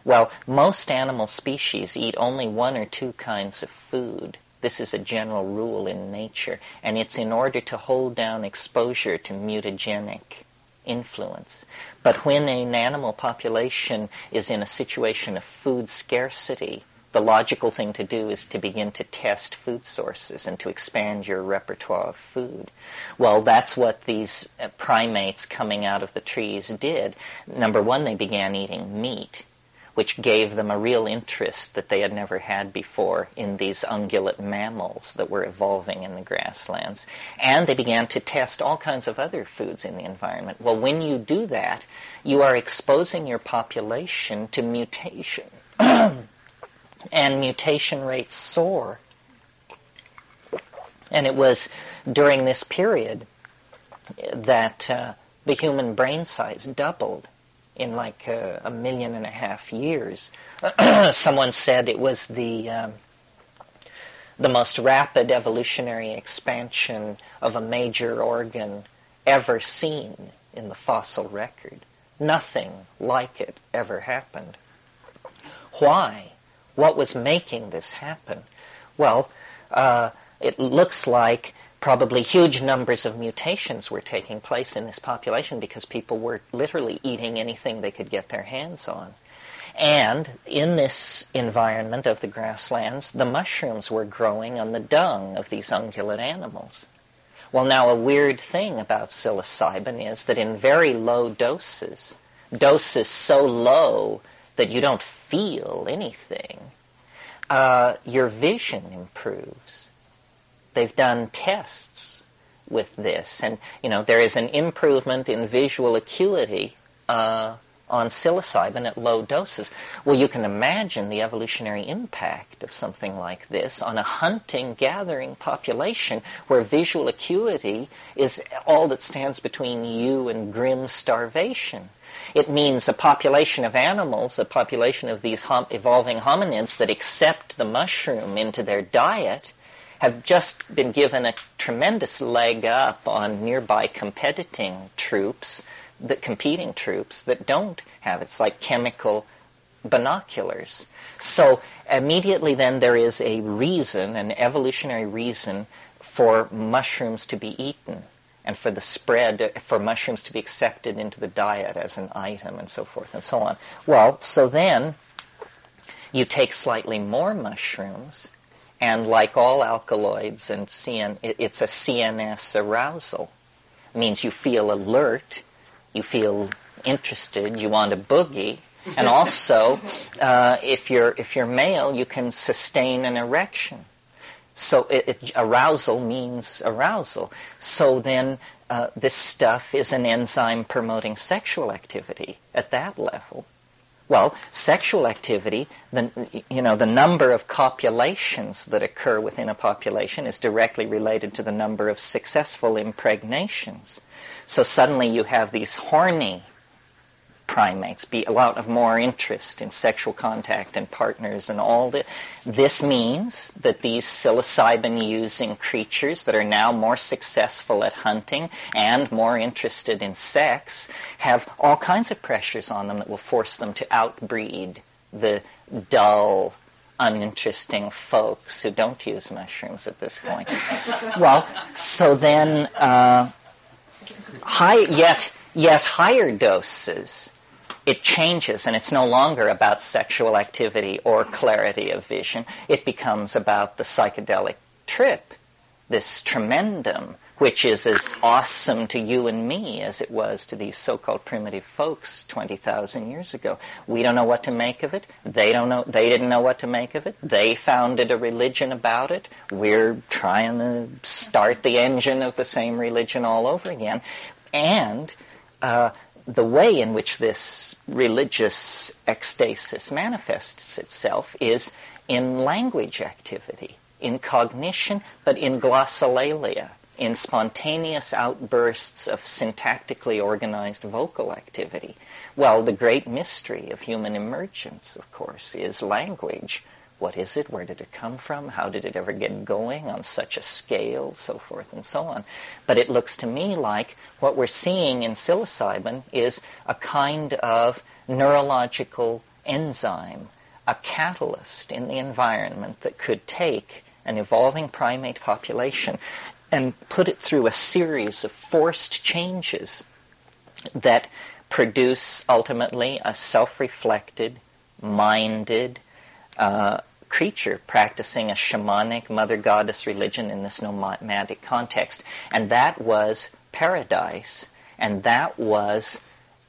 Well, most animal species eat only one or two kinds of food. This is a general rule in nature, and it's in order to hold down exposure to mutagenic influence. But when an animal population is in a situation of food scarcity, the logical thing to do is to begin to test food sources and to expand your repertoire of food. Well, that's what these uh, primates coming out of the trees did. Number one, they began eating meat which gave them a real interest that they had never had before in these ungulate mammals that were evolving in the grasslands. And they began to test all kinds of other foods in the environment. Well, when you do that, you are exposing your population to mutation. and mutation rates soar. And it was during this period that uh, the human brain size doubled in like a, a, million and a half years. Someone said it was the um, the most rapid evolutionary expansion of a major organ ever seen in the fossil record. Nothing like it ever happened. Why? What was making this happen? Well, uh, it looks like probably huge numbers of mutations were taking place in this population because people were literally eating anything they could get their hands on. And in this environment of the grasslands, the mushrooms were growing on the dung of these ungulate animals. Well, now a weird thing about psilocybin is that in very low doses, doses so low that you don't feel anything, uh, your vision improves. They've done tests with this, and you know there is an improvement in visual acuity uh, on psilocybin at low doses. Well, you can imagine the evolutionary impact of something like this on a hunting gathering population where visual acuity is all that stands between you and grim starvation. It means a population of animals, a population of these hom- evolving hominids that accept the mushroom into their diet have just been given a tremendous leg up on nearby competing troops the competing troops that don't have it. It's like chemical binoculars. So immediately then there is a reason, an evolutionary reason for mushrooms to be eaten and for the spread, for mushrooms to be accepted into the diet as an item and so forth and so on. Well, so then you take slightly more mushrooms and like all alkaloids and CN, it's a CNS arousal. It means you feel alert you feel interested, you want a boogie, and also uh, if you're if you're male, you can sustain an erection. So it, it, arousal means arousal. So then uh, this stuff is an enzyme promoting sexual activity at that level. Well, sexual activity, the, you know, the number of copulations that occur within a population is directly related to the number of successful impregnations. So suddenly you have these horny primates be a lot of more interest in sexual contact and partners and all that. This means that these psilocybin using creatures that are now more successful at hunting and more interested in sex have all kinds of pressures on them that will force them to outbreed the dull, uninteresting folks who don't use mushrooms at this point. well, so then uh, high, yet, yet higher doses, it changes and it's no longer about sexual activity or clarity of vision. It becomes about the psychedelic trip, this tremendum, which is as awesome to you and me as it was to these so-called primitive folks 20,000 years ago. We don't know what to make of it. They don't know. They didn't know what to make of it. They founded a religion about it. We're trying to start the engine of the same religion all over again. And uh, the way in which this religious ecstasis manifests itself is in language activity, in cognition, but in glossolalia, in spontaneous outbursts of syntactically organized vocal activity. Well, the great mystery of human emergence, of course, is language. What is it? Where did it come from? How did it ever get going on such a scale? So forth and so on. But it looks to me like what we're seeing in psilocybin is a kind of neurological enzyme, a catalyst in the environment that could take an evolving primate population and put it through a series of forced changes that produce ultimately a self-reflected, minded, uh, creature practicing a shamanic mother goddess religion in this nomadic context. And that was paradise. And that was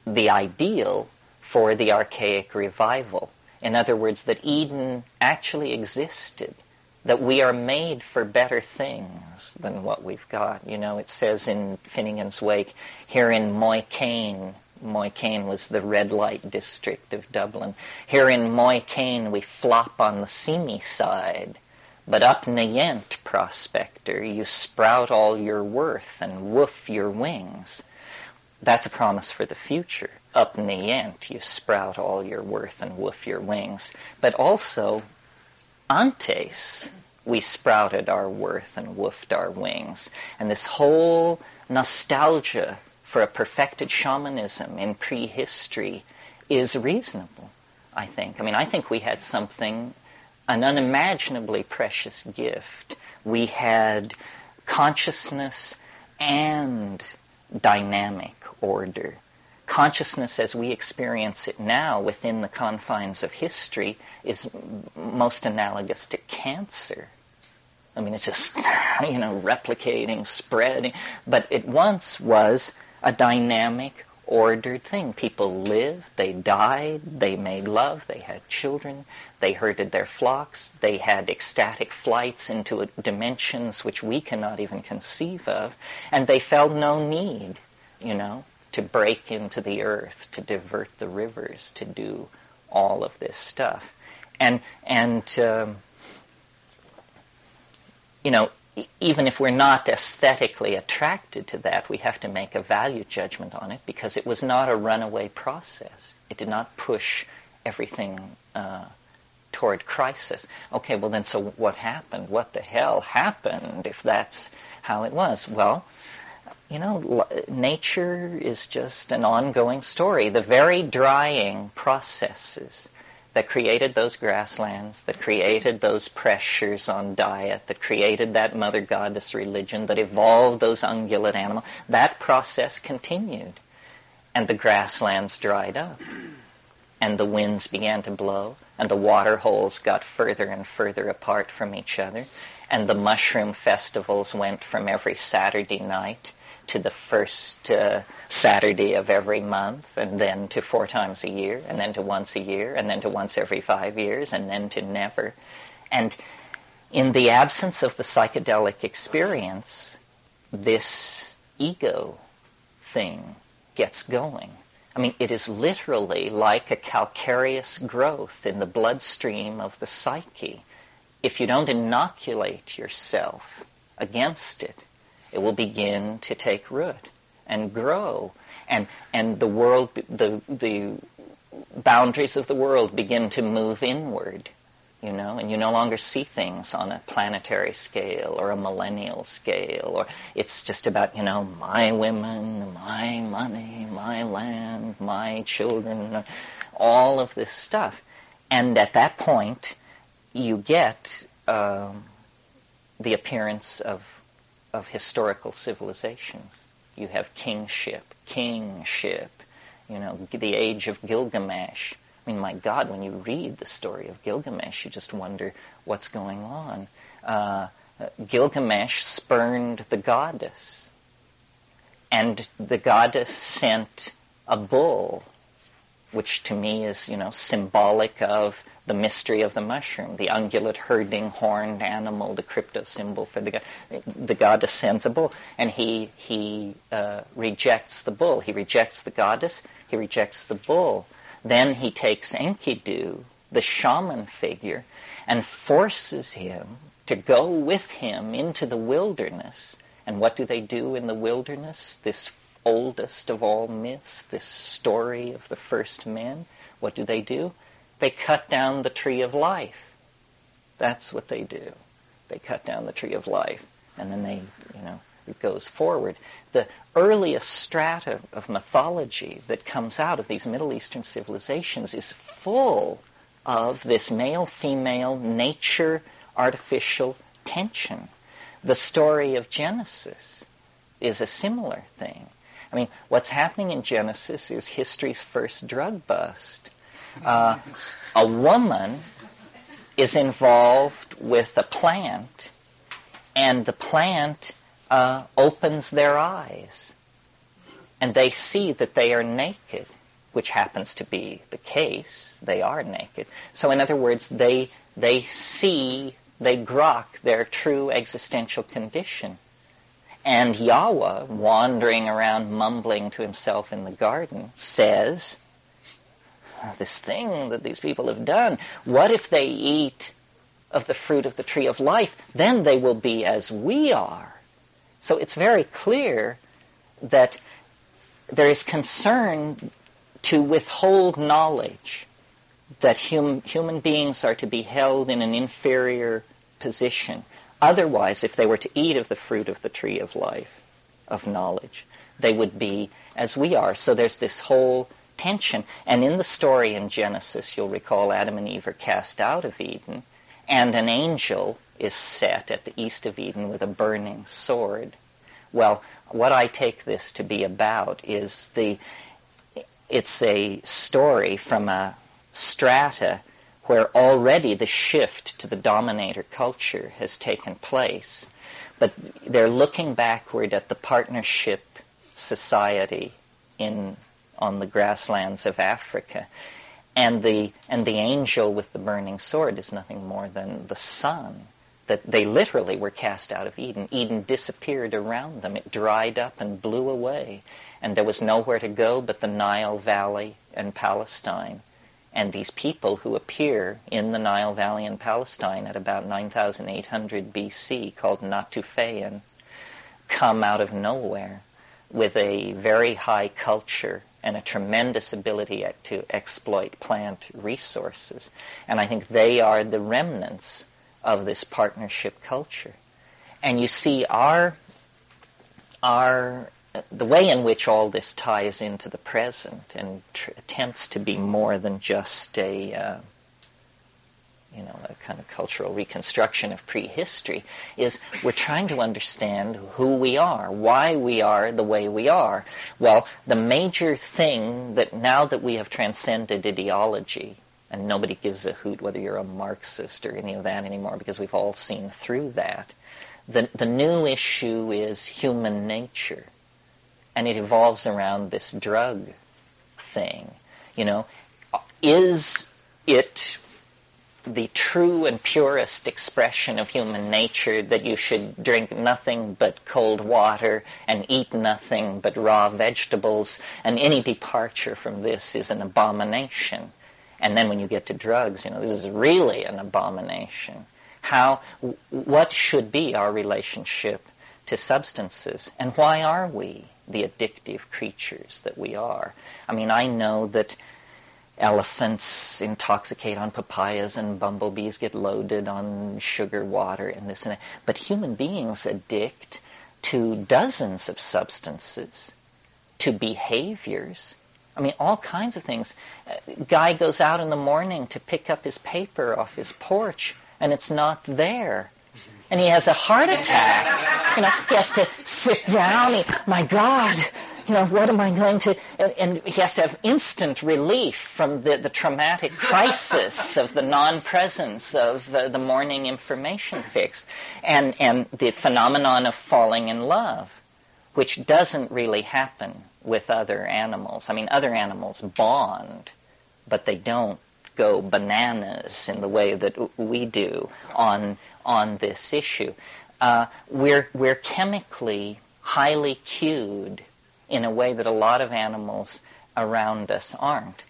the ideal for the archaic revival. In other words, that Eden actually existed, that we are made for better things than what we've got. You know, it says in Finnegans Wake, here in Moy Cain, Moycane was the red light district of Dublin. Here in Moycane we flop on the seamy side, but up Nayent, prospector, you sprout all your worth and woof your wings. That's a promise for the future. Up Nayent, you sprout all your worth and woof your wings. But also, antes, we sprouted our worth and woofed our wings. And this whole nostalgia for a perfected shamanism in prehistory is reasonable, I think. I mean, I think we had something, an unimaginably precious gift. We had consciousness and dynamic order. Consciousness as we experience it now within the confines of history is most analogous to cancer. I mean, it's just, you know, replicating, spreading. But it once was a dynamic, ordered thing. People lived, they died, they made love, they had children, they herded their flocks, they had ecstatic flights into dimensions which we cannot even conceive of, and they felt no need, you know, to break into the earth, to divert the rivers, to do all of this stuff. And, and um, you know, even if we're not aesthetically attracted to that, we have to make a value judgment on it because it was not a runaway process. It did not push everything uh, toward crisis. Okay, well then, so what happened? What the hell happened if that's how it was? Well, you know, nature is just an ongoing story. The very drying processes that created those grasslands, that created those pressures on diet, that created that mother goddess religion, that evolved those ungulate animals, that process continued. And the grasslands dried up. And the winds began to blow. And the water holes got further and further apart from each other. And the mushroom festivals went from every Saturday night to the first uh, Saturday of every month, and then to four times a year, and then to once a year, and then to once every five years, and then to never. And in the absence of the psychedelic experience, this ego thing gets going. I mean, it is literally like a calcareous growth in the bloodstream of the psyche. If you don't inoculate yourself against it, it will begin to take root and grow. And, and the world, the, the boundaries of the world begin to move inward, you know, and you no longer see things on a planetary scale or a millennial scale, or it's just about, you know, my women, my money, my land, my children, all of this stuff. And at that point, you get um, the appearance of of historical civilizations. You have kingship, kingship, you know, the age of Gilgamesh. I mean, my God, when you read the story of Gilgamesh, you just wonder what's going on. Uh, Gilgamesh spurned the goddess, and the goddess sent a bull, which to me is, you know, symbolic of the mystery of the mushroom, the ungulate herding horned animal, the crypto symbol for the god. The god descends a bull, and he he uh, rejects the bull. He rejects the goddess. He rejects the bull. Then he takes Enkidu, the shaman figure, and forces him to go with him into the wilderness. And what do they do in the wilderness? This oldest of all myths, this story of the first men. What do they do? They cut down the tree of life. That's what they do. They cut down the tree of life. And then they, you know, it goes forward. The earliest strata of mythology that comes out of these Middle Eastern civilizations is full of this male-female nature artificial tension. The story of Genesis is a similar thing. I mean, what's happening in Genesis is history's first drug bust. Uh, a woman is involved with a plant, and the plant uh, opens their eyes, and they see that they are naked, which happens to be the case. They are naked. So, in other words, they they see, they grok their true existential condition. And Yahweh, wandering around mumbling to himself in the garden, says, this thing that these people have done, what if they eat of the fruit of the tree of life? Then they will be as we are. So it's very clear that there is concern to withhold knowledge that hum, human beings are to be held in an inferior position. Otherwise, if they were to eat of the fruit of the tree of life, of knowledge, they would be as we are. So there's this whole And in the story in Genesis, you'll recall Adam and Eve are cast out of Eden, and an angel is set at the east of Eden with a burning sword. Well, what I take this to be about is the it's a story from a strata where already the shift to the dominator culture has taken place. But they're looking backward at the partnership society in on the grasslands of Africa. And the and the angel with the burning sword is nothing more than the sun. That they literally were cast out of Eden. Eden disappeared around them. It dried up and blew away. And there was nowhere to go but the Nile Valley and Palestine. And these people who appear in the Nile Valley in Palestine at about 9,800 BC, called Natufian, come out of nowhere with a very high culture and a tremendous ability to exploit plant resources. And I think they are the remnants of this partnership culture. And you see our our the way in which all this ties into the present and tr- attempts to be more than just a uh, you know, a kind of cultural reconstruction of prehistory, is we're trying to understand who we are, why we are the way we are. Well, the major thing that now that we have transcended ideology, and nobody gives a hoot whether you're a Marxist or any of that anymore because we've all seen through that, the, the new issue is human nature. And it evolves around this drug thing. You know, is it the true and purest expression of human nature that you should drink nothing but cold water and eat nothing but raw vegetables, and any departure from this is an abomination. And then when you get to drugs, you know, this is really an abomination. How, what should be our relationship to substances? And why are we the addictive creatures that we are? I mean, I know that elephants intoxicate on papayas and bumblebees get loaded on sugar water and this and that. But human beings addict to dozens of substances, to behaviors. I mean, all kinds of things. Guy goes out in the morning to pick up his paper off his porch, and it's not there. And he has a heart attack. You know, he has to sit down. He, my God, you know, what am I going to? And he has to have instant relief from the, the traumatic crisis of the non-presence of uh, the morning information fix, and and the phenomenon of falling in love, which doesn't really happen with other animals. I mean, other animals bond, but they don't go bananas in the way that we do on on this issue. Uh, we're we're chemically highly cued in a way that a lot of animals around us aren't.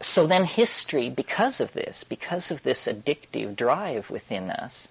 So then history, because of this, because of this addictive drive within us,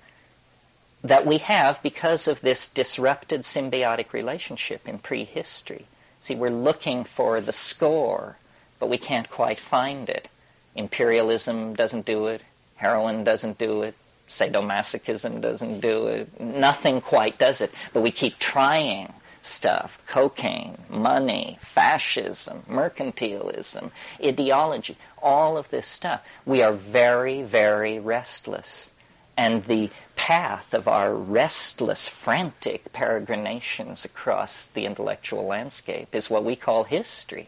that we have because of this disrupted symbiotic relationship in prehistory. See, we're looking for the score, but we can't quite find it. Imperialism doesn't do it. Heroin doesn't do it. Sadomasochism doesn't do it. Nothing quite does it. But we keep trying stuff cocaine, money, fascism, mercantilism, ideology, all of this stuff. We are very, very restless. And the path of our restless, frantic peregrinations across the intellectual landscape is what we call history.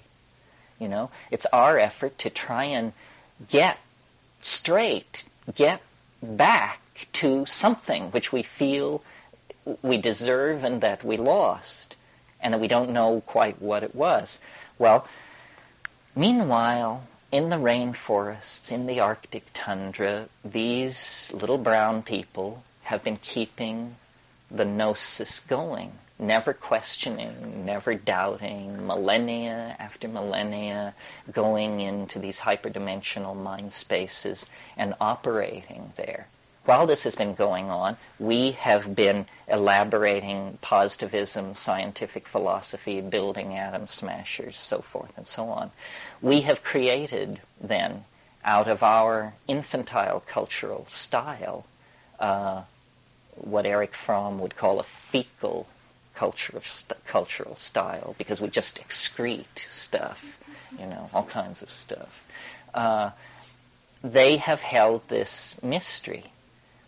You know, it's our effort to try and get straight, get back to something which we feel we deserve and that we lost, and that we don't know quite what it was. Well, meanwhile, in the rainforests, in the Arctic tundra, these little brown people have been keeping the gnosis going, never questioning, never doubting, millennia after millennia, going into these hyperdimensional mind spaces and operating there. While this has been going on, we have been elaborating positivism, scientific philosophy, building atom smashers, so forth and so on. We have created then, out of our infantile cultural style, uh, what Erich Fromm would call a fecal cultural st- cultural style because we just excrete stuff, you know, all kinds of stuff. Uh, they have held this mystery.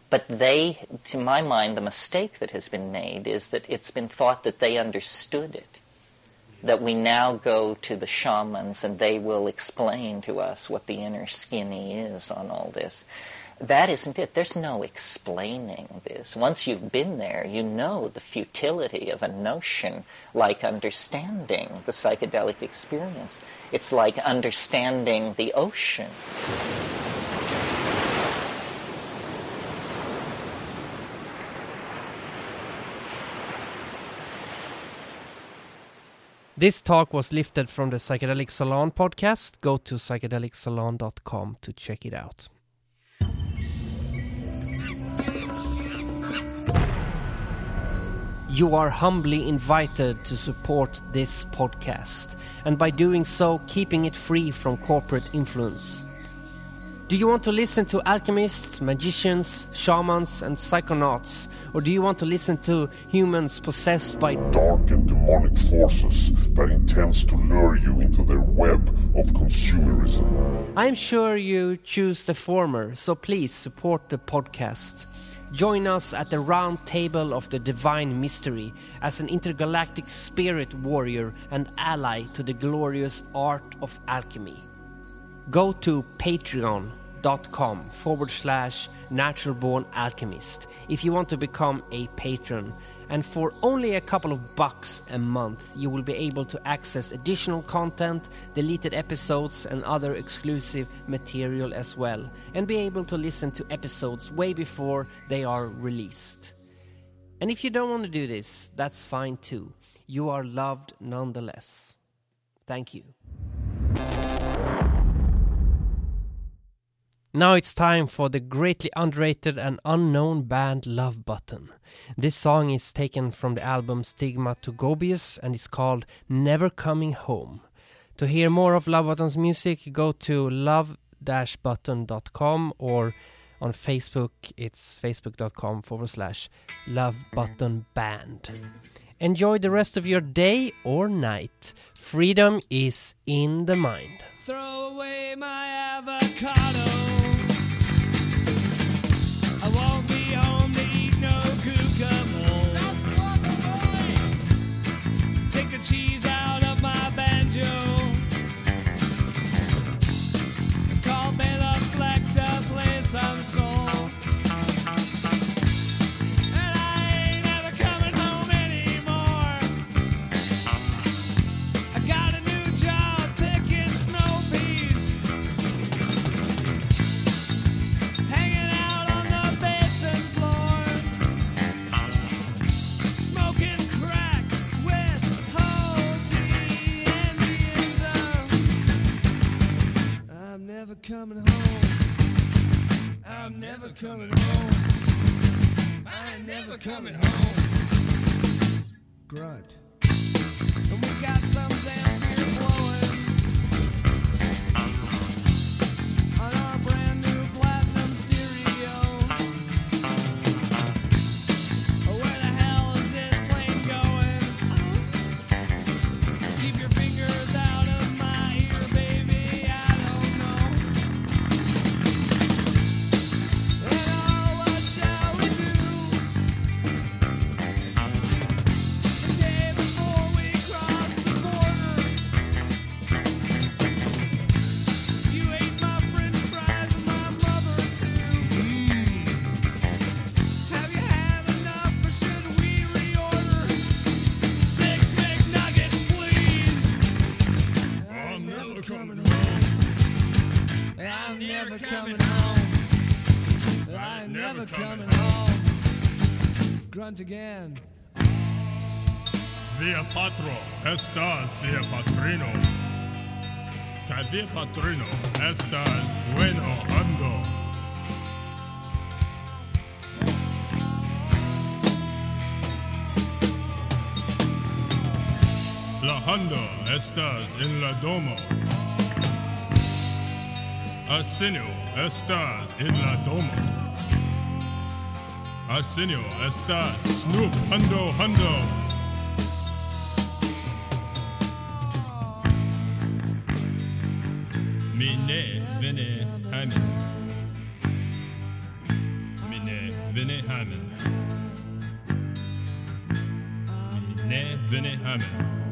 But they, to my mind, the mistake that has been made is that it's been thought that they understood it. That we now go to the shamans and they will explain to us what the inner skinny is on all this. That isn't it. There's no explaining this. Once you've been there, you know the futility of a notion like understanding the psychedelic experience. It's like understanding the ocean. This talk was lifted from the Psychedelic Salon podcast. Go to psychedelicsalon.com to check it out. You are humbly invited to support this podcast, and by doing so, keeping it free from corporate influence. Do you want to listen to alchemists, magicians, shamans, and psychonauts? Or do you want to listen to humans possessed by dark and demonic forces that intends to lure you into their web of consumerism? I'm sure you choose the former, so please support the podcast. Join us at the round table of the divine mystery as an intergalactic spirit warrior and ally to the glorious art of alchemy. Go to patreon.com forward slash naturalborn alchemist if you want to become a patron. And for only a couple of bucks a month, you will be able to access additional content, deleted episodes, and other exclusive material as well, and be able to listen to episodes way before they are released. And if you don't want to do this, that's fine too. You are loved nonetheless. Thank you. Now it's time for the greatly underrated and unknown band Love Button. This song is taken from the album Stigma to Gobius and is called Never Coming Home. To hear more of Love Button's music, go to love-button.com or on Facebook, it's facebook.com forward slash Love Button Band. Enjoy the rest of your day or night. Freedom is in the mind. Throw away my avocado. Cheese out of my banjo. Call Bela Fleck to play some soul. Never coming home. I'm never coming home. I'm never coming home. Grunt. And we got some Zamfir blowing grunt again. Via patro estas via patrino. Kaj via patrino estas bueno ando. La hundo estas en la domo. Arsenio estas en la domo. Arsenio estas snoop hundo hundo. Mine vene hamen. Mine vene hamen. Mine vene hamen.